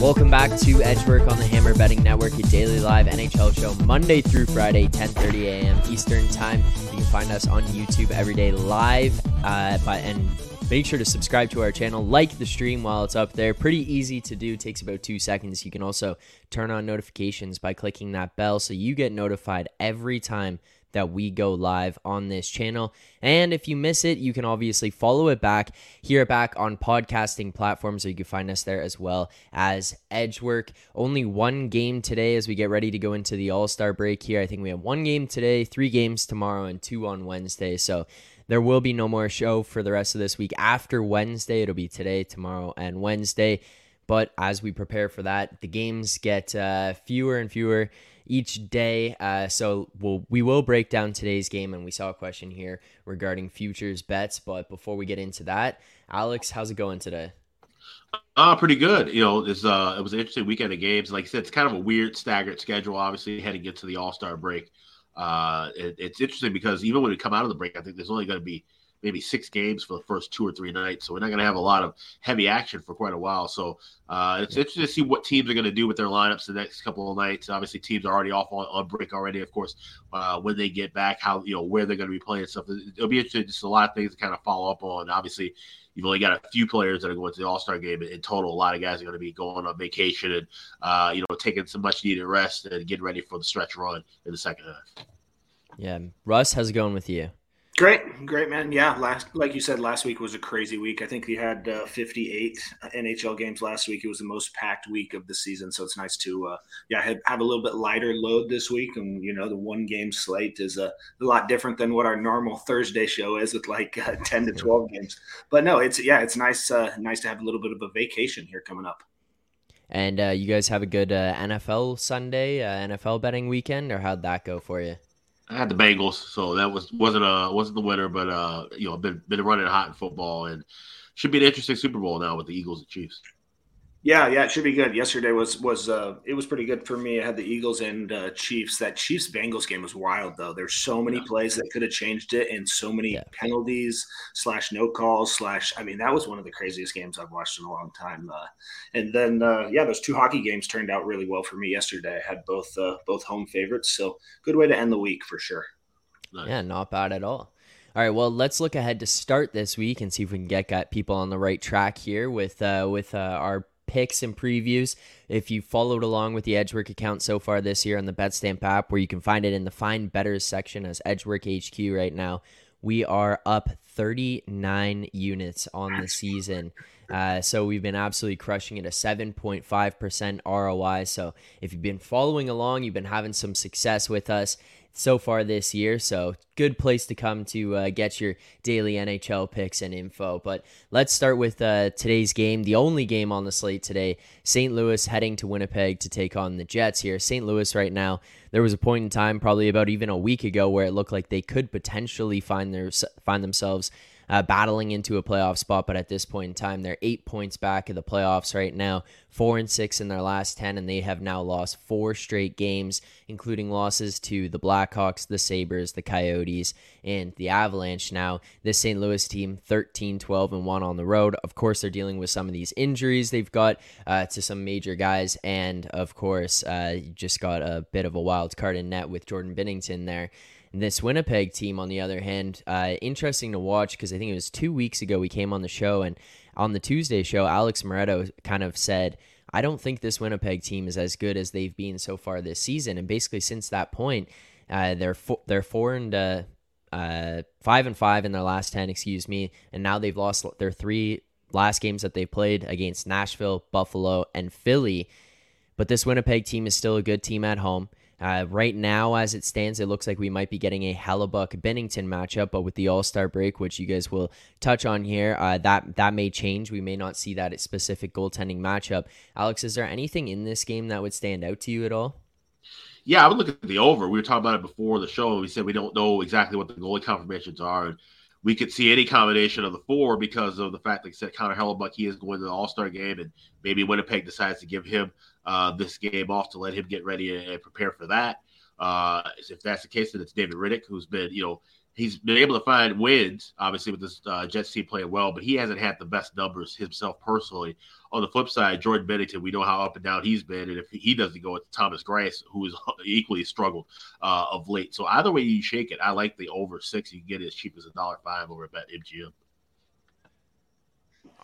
Welcome back to Edgework on the Hammer Betting Network, your daily live NHL show, Monday through Friday, 10:30 a.m. Eastern Time. You can find us on YouTube every day live, uh, by, and make sure to subscribe to our channel, like the stream while it's up there. Pretty easy to do, takes about two seconds. You can also turn on notifications by clicking that bell, so you get notified every time that we go live on this channel. And if you miss it, you can obviously follow it back, hear it back on podcasting platforms, so you can find us there as well as Edgework. Only one game today as we get ready to go into the All Star break here. I think we have one game today, three games tomorrow, and two on Wednesday. So there will be no more show for the rest of this week. After Wednesday, it'll be today, tomorrow, and Wednesday. But as we prepare for that, the games get uh, fewer and fewer each day. Uh, so we'll, we will break down today's game, and we saw a question here regarding futures bets. But before we get into that, Alex, how's it going today? Uh, pretty good. You know, uh, it was an interesting weekend of games. Like I said, it's kind of a weird staggered schedule. Obviously, heading into the All Star break, uh, it, it's interesting because even when we come out of the break, I think there's only going to be maybe six games for the first two or three nights. So we're not going to have a lot of heavy action for quite a while. So uh, it's interesting to see what teams are going to do with their lineups the next couple of nights. Obviously, teams are already off on, on break already. Of course, uh, when they get back, how you know where they're going to be playing stuff. It'll be interesting. Just a lot of things to kind of follow up on. Obviously. You've only got a few players that are going to the All Star game in total. A lot of guys are going to be going on vacation and, uh, you know, taking some much needed rest and getting ready for the stretch run in the second half. Yeah, Russ, how's it going with you? Great, great, man. Yeah, last like you said, last week was a crazy week. I think we had uh, 58 NHL games last week. It was the most packed week of the season, so it's nice to uh, yeah have, have, a little bit lighter load this week. And you know, the one game slate is a, a lot different than what our normal Thursday show is with like uh, 10 to 12 games. But no, it's yeah, it's nice uh, nice to have a little bit of a vacation here coming up. And uh, you guys have a good uh, NFL Sunday, NFL betting weekend, or how'd that go for you? I had the Bengals, so that was wasn't a wasn't the winner, but uh, you know, been been running hot in football and should be an interesting Super Bowl now with the Eagles and Chiefs. Yeah, yeah, it should be good. Yesterday was was uh it was pretty good for me. I had the Eagles and uh, Chiefs. That Chiefs Bengals game was wild though. There's so many yeah. plays that could have changed it, and so many yeah. penalties slash no calls slash. I mean, that was one of the craziest games I've watched in a long time. Uh, and then uh, yeah, those two hockey games turned out really well for me yesterday. I had both uh, both home favorites, so good way to end the week for sure. Nice. Yeah, not bad at all. All right, well, let's look ahead to start this week and see if we can get, get people on the right track here with uh, with uh, our picks and previews. If you followed along with the Edgework account so far this year on the BetStamp app, where you can find it in the Find Betters section as Edgework HQ right now, we are up 39 units on the season. Uh, so we've been absolutely crushing it, a 7.5% ROI. So if you've been following along, you've been having some success with us so far this year. So, good place to come to uh, get your daily NHL picks and info. But let's start with uh, today's game, the only game on the slate today. St. Louis heading to Winnipeg to take on the Jets here. St. Louis right now, there was a point in time, probably about even a week ago, where it looked like they could potentially find their find themselves uh, battling into a playoff spot. But at this point in time, they're eight points back of the playoffs right now, four and six in their last 10, and they have now lost four straight games, including losses to the Blackhawks, the Sabres, the Coyotes, and the Avalanche. Now, this St. Louis team, 13, 12, and 1 on the road. Of course, they're dealing with some of these injuries they've got uh, to some major guys, and of course, uh, just got a bit of a wild card in net with Jordan Binnington there. This Winnipeg team, on the other hand, uh, interesting to watch because I think it was two weeks ago we came on the show, and on the Tuesday show, Alex Moretto kind of said, I don't think this Winnipeg team is as good as they've been so far this season. And basically, since that point, uh, they're fo- they're four and uh, uh, five and five in their last ten, excuse me, and now they've lost their three last games that they played against Nashville, Buffalo, and Philly. But this Winnipeg team is still a good team at home. Uh, right now, as it stands, it looks like we might be getting a Hellebuyck Binnington matchup, but with the All Star break, which you guys will touch on here, uh, that that may change. We may not see that specific goaltending matchup. Alex, is there anything in this game that would stand out to you at all? Yeah, I would look at the over. We were talking about it before the show, we said we don't know exactly what the goalie confirmations are. And we could see any combination of the four because of the fact that said Connor Hellebuyck he is going to the All Star game, and maybe Winnipeg decides to give him uh, this game off to let him get ready and prepare for that. Uh, if that's the case, then it's David Rittich, who's been you know he's been able to find wins, obviously with this uh, Jets team playing well, but he hasn't had the best numbers himself personally. On the flip side, Jordan Binnington, we know how up and down he's been, and if he doesn't go, it's Thomas Greiss, who has equally struggled uh, of late. So either way you shake it, I like the over six. You can get it as cheap as a dollar five over at MGM.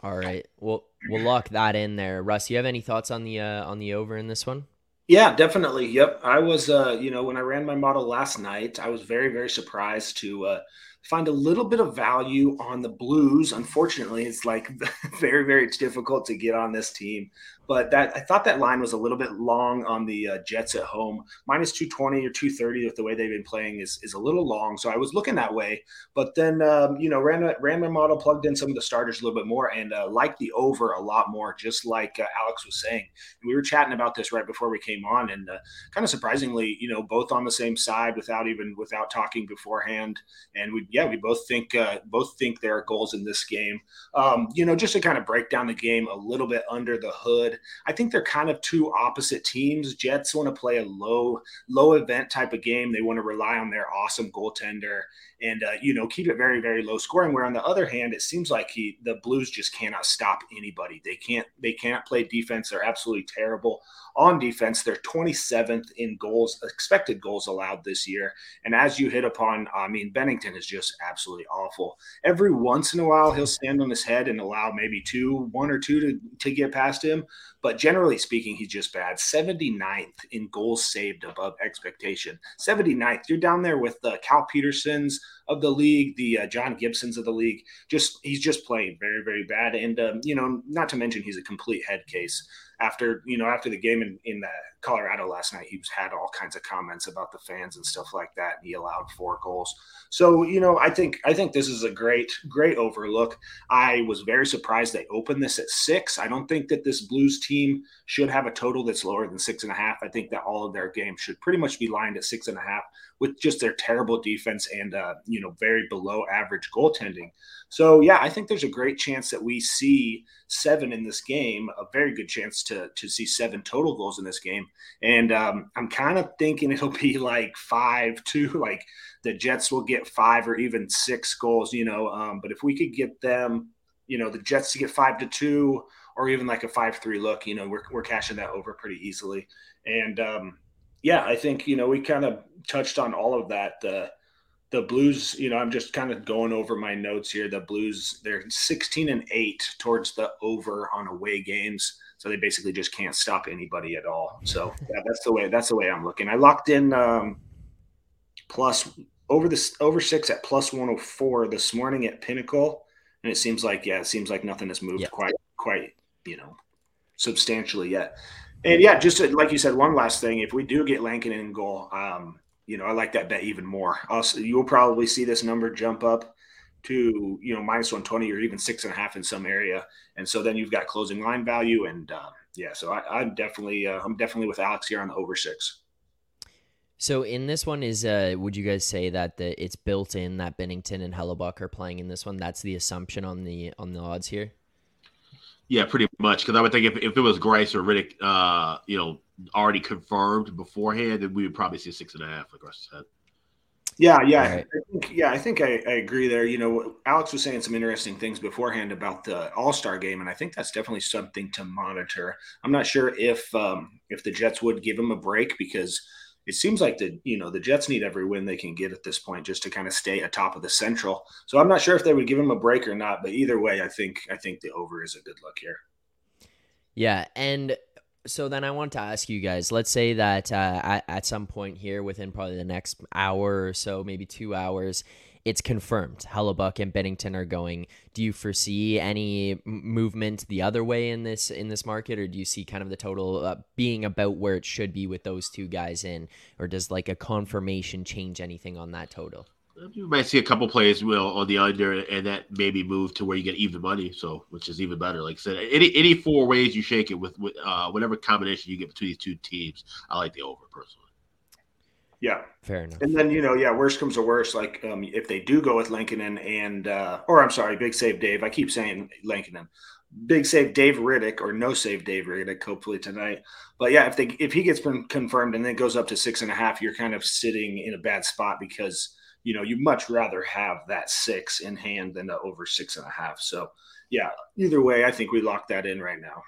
All right, well we'll lock that in there. Russ, you have any thoughts on the uh, on the over in this one? Yeah, definitely. Yep. I was, uh, you know, when I ran my model last night, I was very, very surprised to uh, find a little bit of value on the Blues. Unfortunately, it's like very, very difficult to get on this team. But that I thought that line was a little bit long on the uh, Jets at home. Minus 220 or 230 with the way they've been playing is, is a little long. So I was looking that way. But then, um, you know, ran, ran my model, plugged in some of the starters a little bit more, and uh, liked the over a lot more, just like uh, Alex was saying. We were chatting about this right before we came on. And uh, kind of surprisingly, you know, both on the same side without even without talking beforehand. And we, yeah, we both think uh, both think there are goals in this game. Um, you know, just to kind of break down the game a little bit under the hood. I think they're kind of two opposite teams. Jets want to play a low low event type of game. They want to rely on their awesome goaltender and uh, you know keep it very very low scoring. Where on the other hand, it seems like he the Blues just cannot stop anybody. They can't they can't play defense. They're absolutely terrible on defense. They're 27th in goals expected goals allowed this year. And as you hit upon, I mean Binnington is just absolutely awful. Every once in a while, he'll stand on his head and allow maybe two, one or two to to get past him. But generally speaking, he's just bad. 79th in goals saved above expectation. 79th. You're down there with the Cal Petersens of the league, the uh, John Gibsons of the league. Just he's just playing very, very bad. And um, you know, not to mention he's a complete head case after you know after the game in in uh, Colorado last night, he had all kinds of comments about the fans and stuff like that. And he allowed four goals. So you know, I think I think this is a great great overlook. I was very surprised they opened this at six. I don't think that this Blues team should have a total that's lower than six and a half. I think that all of their games should pretty much be lined at six and a half with just their terrible defense and uh, you know very below average goaltending. So yeah, I think there's a great chance that we see seven in this game. A very good chance to to see seven total goals in this game. And um, I'm kind of thinking it'll be like five two, like the Jets will get five or even six goals. You know, um, but if we could get them, you know, the Jets to get five to two or even like a five three look, you know, we're we're cashing that over pretty easily. And um, yeah, I think you know we kind of touched on all of that. The the Blues, you know, I'm just kind of going over my notes here. The Blues, they're 16 and eight towards the over on away games, so they basically just can't stop anybody at all. So yeah, that's the way that's the way I'm looking. I locked in um, plus over this over six at plus 104 this morning at Pinnacle, and it seems like yeah, it seems like nothing has moved quite quite you know substantially yet. And yeah, just like you said, one last thing: if we do get Lankinen in goal, um, you know, I like that bet even more. Also, you'll probably see this number jump up to you know minus one twenty or even six and a half in some area, and so then you've got closing line value, and uh, yeah, so I, am definitely uh, I'm definitely with Alex here on the over six. So in this one is uh would you guys say that the it's built in that Binnington and Hellebuyck are playing in this one? That's the assumption on the on the odds here. Yeah, pretty much. Because I would think if, if it was Greiss or Rittich, uh, you know, already confirmed beforehand, then we would probably see a six and a half, like Russ said. Yeah, yeah, right. I think, yeah. I think I, I, agree there. You know, Alex was saying some interesting things beforehand about the All Star game, and I think that's definitely something to monitor. I'm not sure if um, if the Jets would give him a break because it seems like the you know the Jets need every win they can get at this point just to kind of stay atop of the Central. So I'm not sure if they would give him a break or not, but either way, I think I think the over is a good look here. Yeah, and so then I want to ask you guys. Let's say that uh, at, at some point here, within probably the next hour or so, maybe two hours, it's confirmed Hellebuyck and Binnington are going. Do you foresee any movement the other way in this in this market, or do you see kind of the total uh, being about where it should be with those two guys in, or does like a confirmation change anything on that total? You might see a couple plays will on the under, and that maybe move to where you get even money, so which is even better. Like I said, any any four ways you shake it with, with uh, whatever combination you get between these two teams, I like the over personally. Yeah, fair enough. And then you know, yeah, worst comes to worst. Like um, if they do go with Lankinen and, uh, or I'm sorry, big save Dave. I keep saying Lankinen. Big save Dave Rittich or no save Dave Rittich, Hopefully tonight. But yeah, if they if he gets confirmed and then goes up to six and a half, you're kind of sitting in a bad spot because you know you much rather have that six in hand than the over six and a half. So yeah, either way, I think we lock that in right now.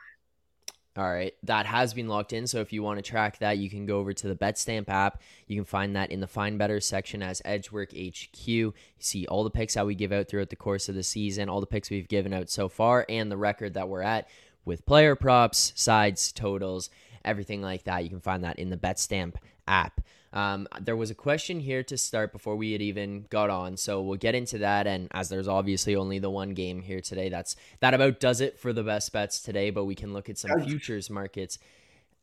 All right, that has been locked in. So if you want to track that, you can go over to the BetStamp app. You can find that in the Find Better section as Edgework HQ. You see all the picks that we give out throughout the course of the season, all the picks we've given out so far, and the record that we're at with player props, sides, totals, everything like that. You can find that in the BetStamp app. Um, there was a question here to start before we had even got on, so we'll get into that. And as there's obviously only the one game here today, that's that about does it for the best bets today. But we can look at some futures markets.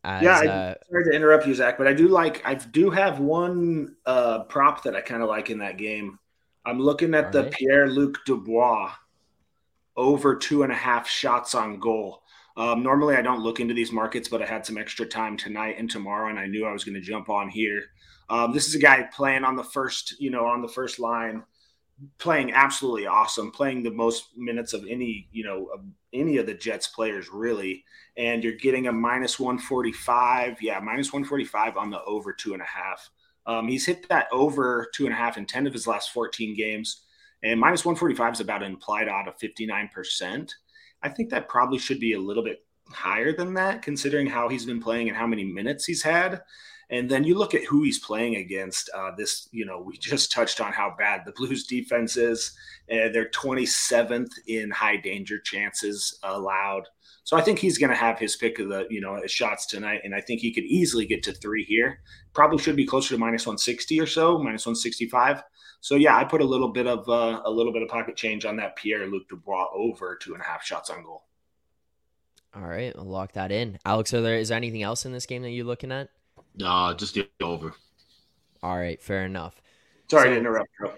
As, yeah, I, uh, sorry to interrupt you, Zack, but I do like I do have one uh, prop that I kind of like in that game. I'm looking at the right. Pierre Luc Dubois over two and a half shots on goal. Um, normally, I don't look into these markets, but I had some extra time tonight and tomorrow, and I knew I was going to jump on here. Um, this is a guy playing on the first, you know, on the first line, playing absolutely awesome, playing the most minutes of any, you know, of any of the Jets players really. And you're getting a minus 145, yeah, minus 145 on the over two and a half. Um, he's hit that over two and a half in 10 of his last 14 games. And minus 145 is about an implied odd of 59%. I think that probably should be a little bit higher than that, considering how he's been playing and how many minutes he's had. And then you look at who he's playing against. Uh, this, you know, we just touched on how bad the Blues defense is. Uh, they're 27th in high danger chances allowed. So I think he's going to have his pick of the, you know, shots tonight, and I think he could easily get to three here. Probably should be closer to minus 160 or so, minus 165. So yeah, I put a little bit of uh, a little bit of pocket change on that Pierre Luc Dubois over two and a half shots on goal. All right, I'll lock that in. Alex, are there is there anything else in this game that you're looking at? No, just the over. All right, fair enough. Sorry so, to interrupt. Bro.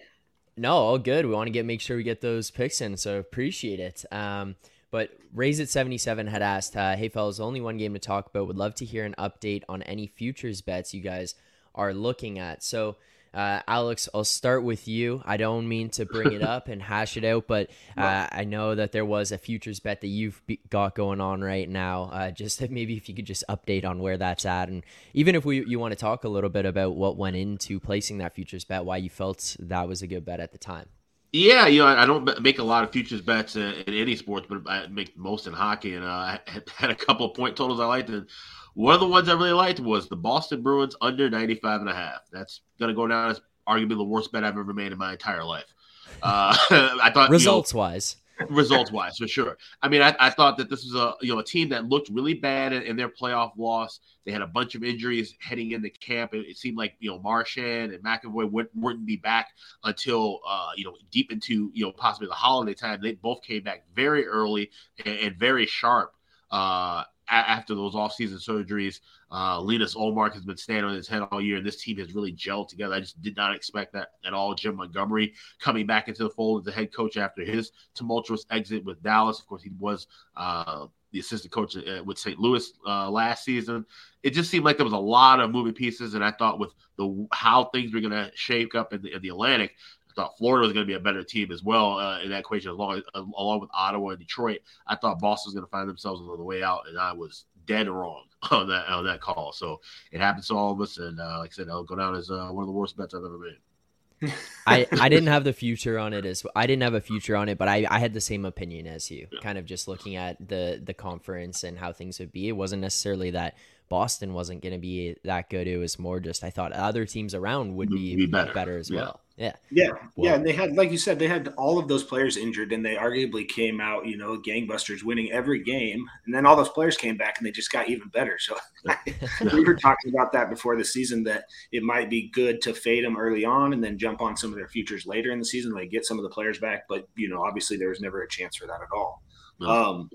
No, all good. We want to get make sure we get those picks in, so appreciate it. Um, but Raise at 77 had asked, uh, Hey, fellas, only one game to talk about. Would love to hear an update on any futures bets you guys are looking at. So, uh, Alex, I'll start with you. I don't mean to bring it up and hash it out, but uh, I know that there was a futures bet that you've got going on right now. Uh, just maybe if you could just update on where that's at, and even if we you want to talk a little bit about what went into placing that futures bet, why you felt that was a good bet at the time. Yeah, you know, I don't make a lot of futures bets in, in any sports, but I make most in hockey, and uh, I had a couple of point totals I liked. And one of the ones I really liked was the Boston Bruins under 95 and a half. That's going to go down as arguably the worst bet I've ever made in my entire life. Uh, I thought results you know, wise, results wise for sure. I mean, I, I, thought that this was a you know a team that looked really bad in, in their playoff loss. They had a bunch of injuries heading into camp. It, it seemed like you know Marchand and McAvoy wouldn't, wouldn't be back until uh, you know deep into you know possibly the holiday time. They both came back very early and, and very sharp. Uh, after those offseason surgeries. Uh, Linus Ullmark has been standing on his head all year, and this team has really gelled together. I just did not expect that at all. Jim Montgomery coming back into the fold as the head coach after his tumultuous exit with Dallas. Of course, he was uh, the assistant coach uh, with St. Louis uh, last season. It just seemed like there was a lot of moving pieces, and I thought with the how things were going to shake up in the, in the Atlantic, thought Florida was going to be a better team as well uh, in that equation, along along with Ottawa and Detroit. I thought Boston was going to find themselves on the way out, and I was dead wrong on that on that call. So it happens to all of us, and uh, like I said, I'll go down as uh, one of the worst bets I've ever made. I, I didn't have the future on it as I didn't have a future on it, but I, I had the same opinion as you. Yeah. Kind of just looking at the the conference and how things would be. It wasn't necessarily that Boston wasn't going to be that good. It was more just I thought other teams around would be, be better. better. as yeah. well. Yeah. Yeah. Well, yeah. And they had, like you said, they had all of those players injured and they arguably came out, you know, gangbusters winning every game. And then all those players came back and they just got even better. So we were talking about that before the season that it might be good to fade them early on and then jump on some of their futures later in the season. They get some of the players back. But, you know, obviously there was never a chance for that at all. No. Um,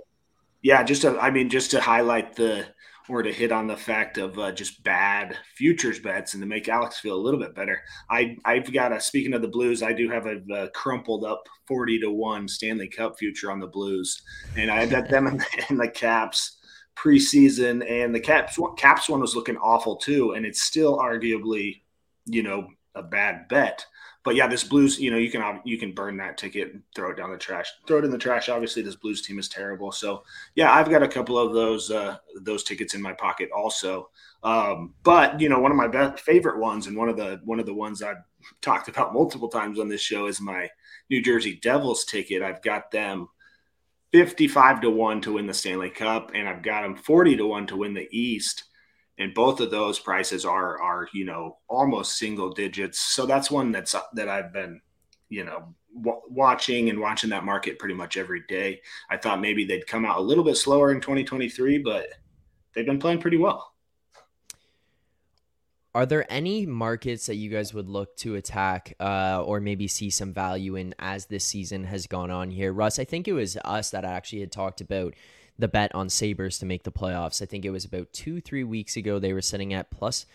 yeah. Just to, I mean, just to highlight the, or to hit on the fact of uh, just bad futures bets and to make Alex feel a little bit better. I I've got a speaking of the Blues, I do have a, a crumpled up forty to one Stanley Cup future on the Blues, and I bet them in, in the Caps preseason, and the Caps Caps one was looking awful too, and it's still arguably, you know, a bad bet but yeah, this Blues, you know, you can you can burn that ticket and throw it down the trash. Throw it in the trash. Obviously, this Blues team is terrible. So yeah, I've got a couple of those uh, those tickets in my pocket also. Um, but you know, one of my best favorite ones, and one of the one of the ones I've talked about multiple times on this show is my New Jersey Devils ticket. I've got them 55 to 1 to win the Stanley Cup, and I've got them 40 to 1 to win the East and both of those prices are are you know almost single digits. So that's one that's that i've been you know w- watching and watching that market pretty much every day. I thought maybe they'd come out a little bit slower in 2023 but they've been playing pretty well. Are there any markets that you guys would look to attack uh, or maybe see some value in as this season has gone on here? Russ i think it was us that actually had talked about the bet on Sabres to make the playoffs. I think it was about two, three weeks ago. They were sitting at plus,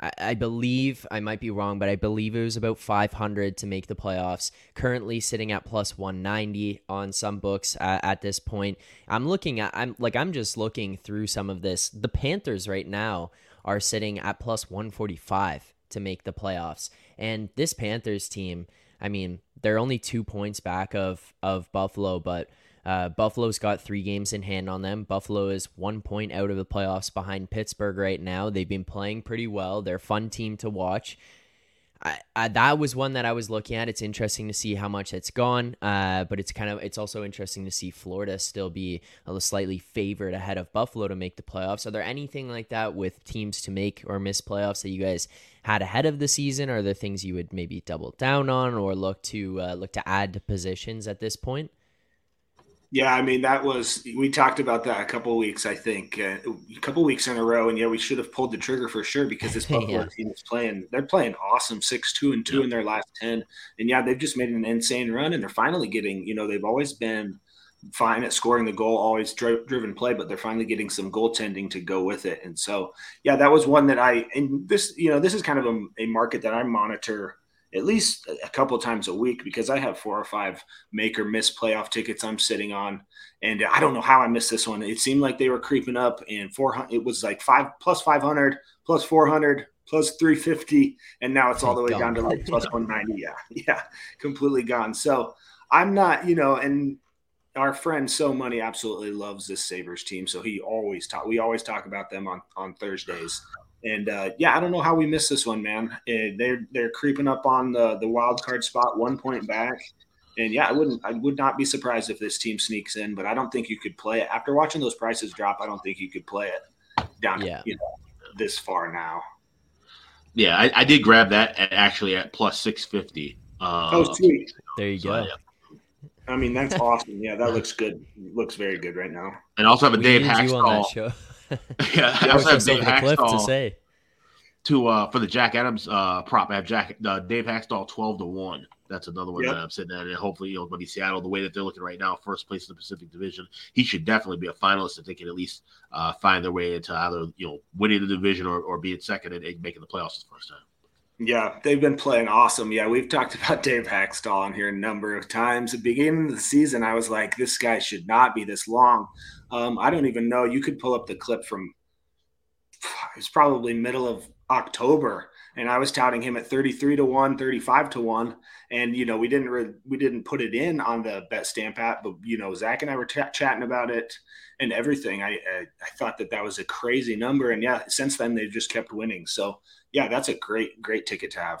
I, I believe, I might be wrong, but I believe it was about 500 to make the playoffs. Currently sitting at plus 190 on some books uh, at this point. I'm looking at, I'm like, I'm just looking through some of this. The Panthers right now are sitting at plus 145 to make the playoffs. And this Panthers team, I mean, they're only two points back of of Buffalo, but uh, Buffalo's got three games in hand on them. Buffalo is one point out of the playoffs behind Pittsburgh right now. They've been playing pretty well. They're a fun team to watch. I, I, that was one that I was looking at. It's interesting to see how much it's gone, uh, but it's kind of it's also interesting to see Florida still be a slightly favored ahead of Buffalo to make the playoffs. Are there anything like that with teams to make or miss playoffs that you guys had ahead of the season? Are there things you would maybe double down on or look to uh, look to add to positions at this point? Yeah, I mean that was we talked about that a couple weeks, I think, uh, a couple weeks in a row, and yeah, we should have pulled the trigger for sure because this Buffalo yeah. team is playing. They're playing awesome, six two and two yeah. in their last ten, and yeah, they've just made an insane run, and they're finally getting. You know, they've always been fine at scoring the goal, always dri- driven play, but they're finally getting some goaltending to go with it, and so yeah, that was one that I and this you know this is kind of a, a market that I monitor at least a couple times a week because I have four or five make or miss playoff tickets I'm sitting on. And I don't know how I missed this one. It seemed like they were creeping up and 400, it was like five plus 500 plus 400 plus 350. And now it's all the way down to like plus 190. Yeah. Yeah. Completely gone. So I'm not, you know, and our friend So Money absolutely loves this Sabres team. So he always talk, we always talk about them on, on Thursdays. And uh, yeah, I don't know how we missed this one, man. Uh, they're they're creeping up on the the wild card spot, one point back. And yeah, I wouldn't I would not be surprised if this team sneaks in, but I don't think you could play it after watching those prices drop. I don't think you could play it down yeah. you know this far now. Yeah, I, I did grab that at actually at plus six fifty. Uh, oh, sweet. There you so, go. Yeah. I mean, that's awesome. Yeah, that looks good. Looks very good right now. And also have a we Dave Hakstol. Yeah, I also have Dave Hakstol to say to uh for the Jack Adams uh prop. I have Jack uh, Dave Hakstol twelve to one. That's another one yep. that I'm sitting at. And hopefully, you know, maybe Seattle, the way that they're looking right now, first place in the Pacific Division, he should definitely be a finalist if they can at least uh, find their way into either you know winning the division or, or being second and, and making the playoffs the first time. Yeah, they've been playing awesome. Yeah, we've talked about Dave Hakstol on here a number of times. At the beginning of the season, I was like, this guy should not be this long. Um, I don't even know. You could pull up the clip from it's probably middle of October, and I was touting him at 33 to 1, 35 to 1. And, you know, we didn't re- we didn't put it in on the bet stamp app, but, you know, Zack and I were t- chatting about it and everything. I, I, I thought that that was a crazy number. And yeah, since then they've just kept winning. So, yeah, that's a great, great ticket to have.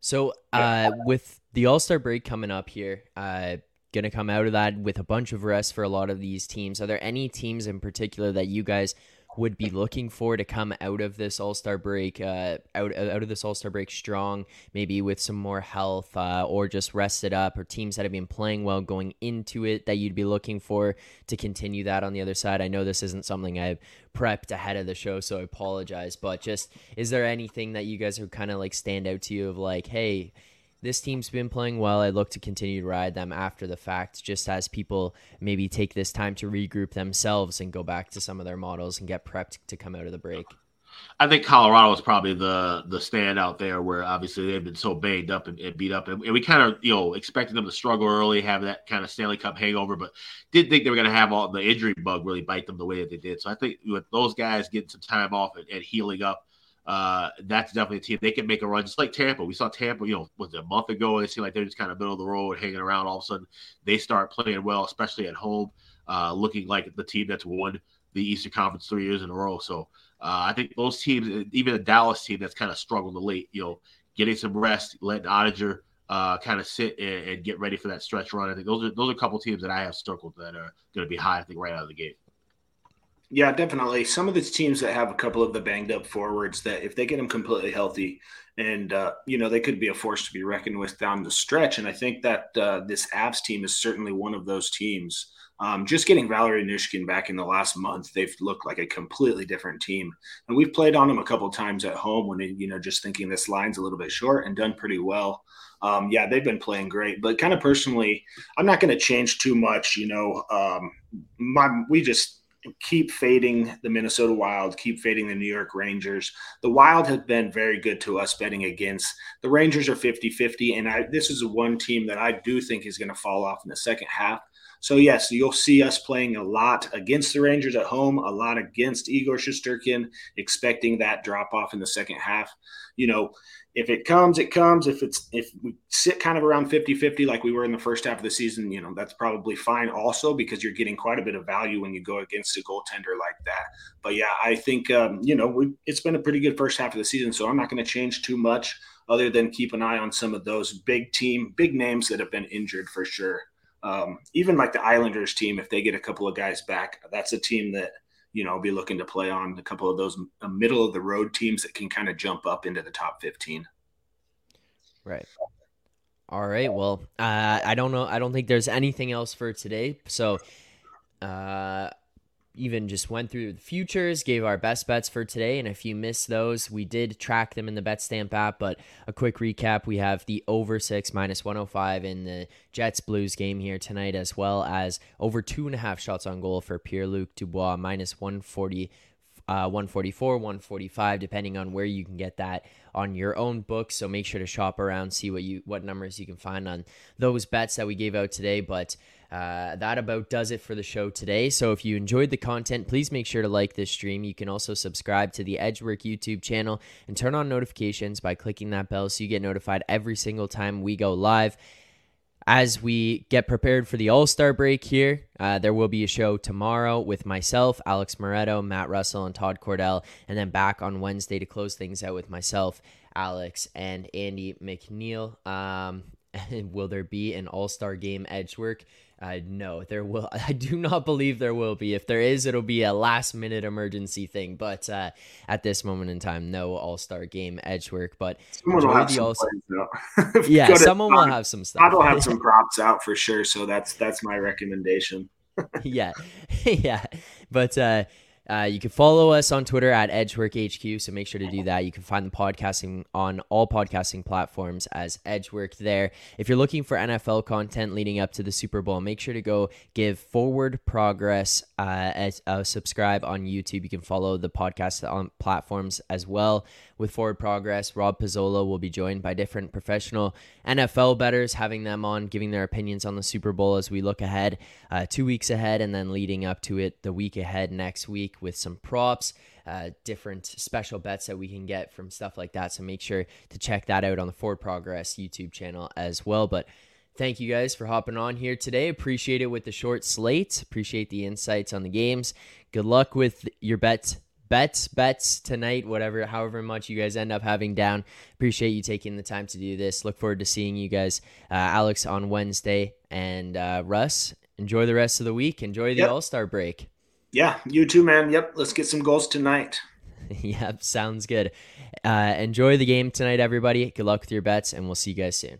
So, uh, with the All Star break coming up here, uh, going to come out of that with a bunch of rest for a lot of these teams. Are there any teams in particular that you guys would be looking for to come out of this All Star break, uh, out out of this All Star break strong, maybe with some more health, uh, or just rested up, or teams that have been playing well going into it that you'd be looking for to continue that on the other side? I know this isn't something I've prepped ahead of the show, so I apologize. But just is there anything that you guys are kind of like stand out to you of like, hey? This team's been playing well. I look to continue to ride them after the fact, just as people maybe take this time to regroup themselves and go back to some of their models and get prepped to come out of the break. I think Colorado is probably the the standout there, where obviously they've been so banged up and, and beat up, and, and, we kind of you know expected them to struggle early, have that kind of Stanley Cup hangover, but didn't think they were going to have all the injury bug really bite them the way that they did. So I think with those guys getting some time off and, and healing up, uh, that's definitely a team they can make a run, just like Tampa. We saw Tampa, you know, was a month ago. They seem like they're just kind of middle of the road, hanging around. All of a sudden, they start playing well, especially at home, uh, looking like the team that's won the Eastern Conference three years in a row. So uh, I think those teams, even the Dallas team that's kind of struggled late, you know, getting some rest, letting Oettinger uh, kind of sit and, and, get ready for that stretch run. I think those are those are a couple teams that I have circled that are going to be high. I think right out of the gate. Yeah, definitely. Some of the teams that have a couple of the banged up forwards that if they get them completely healthy, and uh, you know they could be a force to be reckoned with down the stretch. And I think that uh, this Avs team is certainly one of those teams. Um, just getting Valeri Nichushkin back in the last month, they've looked like a completely different team. And we've played on them a couple times at home when you know just thinking this line's a little bit short and done pretty well. Um, yeah, they've been playing great. But kind of personally, I'm not going to change too much. You know, um, my we just keep fading the Minnesota Wild, keep fading the New York Rangers. The Wild have been very good to us betting against. The Rangers are 50 50, and I, this is one team that I do think is going to fall off in the second half. So, yes, you'll see us playing a lot against the Rangers at home, a lot against Igor Shesterkin, expecting that drop off in the second half. You know, if it comes, it comes. If it's if we sit kind of around 50-50 like we were in the first half of the season, you know, that's probably fine also because you're getting quite a bit of value when you go against a goaltender like that. But yeah, I think um, you know, we, it's been a pretty good first half of the season, so I'm not going to change too much other than keep an eye on some of those big team, big names that have been injured for sure. Um, even like the Islanders team, if they get a couple of guys back, that's a team that – you know, be looking to play on a couple of those uh, middle of the road teams that can kind of jump up into the top 15. Right. All right. Well, uh, I don't know. I don't think there's anything else for today. So, uh, even just went through the futures, gave our best bets for today. And if you missed those, we did track them in the BetStamp app. But a quick recap we have the over six minus 105 in the Jets Blues game here tonight, as well as over two and a half shots on goal for Pierre Luc Dubois, minus 140. Uh, 144, 145, depending on where you can get that on your own book. So make sure to shop around, see what you what numbers you can find on those bets that we gave out today. But uh, that about does it for the show today. So if you enjoyed the content, please make sure to like this stream. You can also subscribe to the Edgework YouTube channel and turn on notifications by clicking that bell so you get notified every single time we go live. As we get prepared for the All Star break here, uh, there will be a show tomorrow with myself, Alex Moretto, Matt Russell, and Todd Cordell, and then back on Wednesday to close things out with myself, Alex, and Andy McNeil. Um, will there be an All Star game edge work? Uh, no, there will. I do not believe there will be. If there is, it'll be a last minute emergency thing. But uh, at this moment in time, no All Star game edge work. But someone will have some plays, yeah, someone will have some stuff. I will have some props out for sure. So that's that's my recommendation. yeah, yeah. But uh, uh, you can follow us on Twitter at EdgeworkHQ, so make sure to do that. You can find the podcasting on all podcasting platforms as Edgework there. If you're looking for NFL content leading up to the Super Bowl, make sure to go give Forward Progress uh, as, uh, subscribe on YouTube. You can follow the podcast on platforms as well with Forward Progress. Rob Pizzola will be joined by different professional NFL bettors, having them on, giving their opinions on the Super Bowl as we look ahead, uh, two weeks ahead, and then leading up to it the week ahead next week with some props. Uh, different special bets that we can get from stuff like that. So make sure to check that out on the Forward Progress YouTube channel as well. But thank you guys for hopping on here today. Appreciate it with the short slate. Appreciate the insights on the games. Good luck with your bets bets, bets tonight, whatever, however much you guys end up having down. Appreciate you taking the time to do this. Look forward to seeing you guys, uh, Alex, on Wednesday. And uh, Russ, enjoy the rest of the week. Enjoy the yep. All Star break. Yeah, you too, man. Yep, let's get some goals tonight. yep, sounds good. Uh, enjoy the game tonight, everybody. Good luck with your bets, and we'll see you guys soon.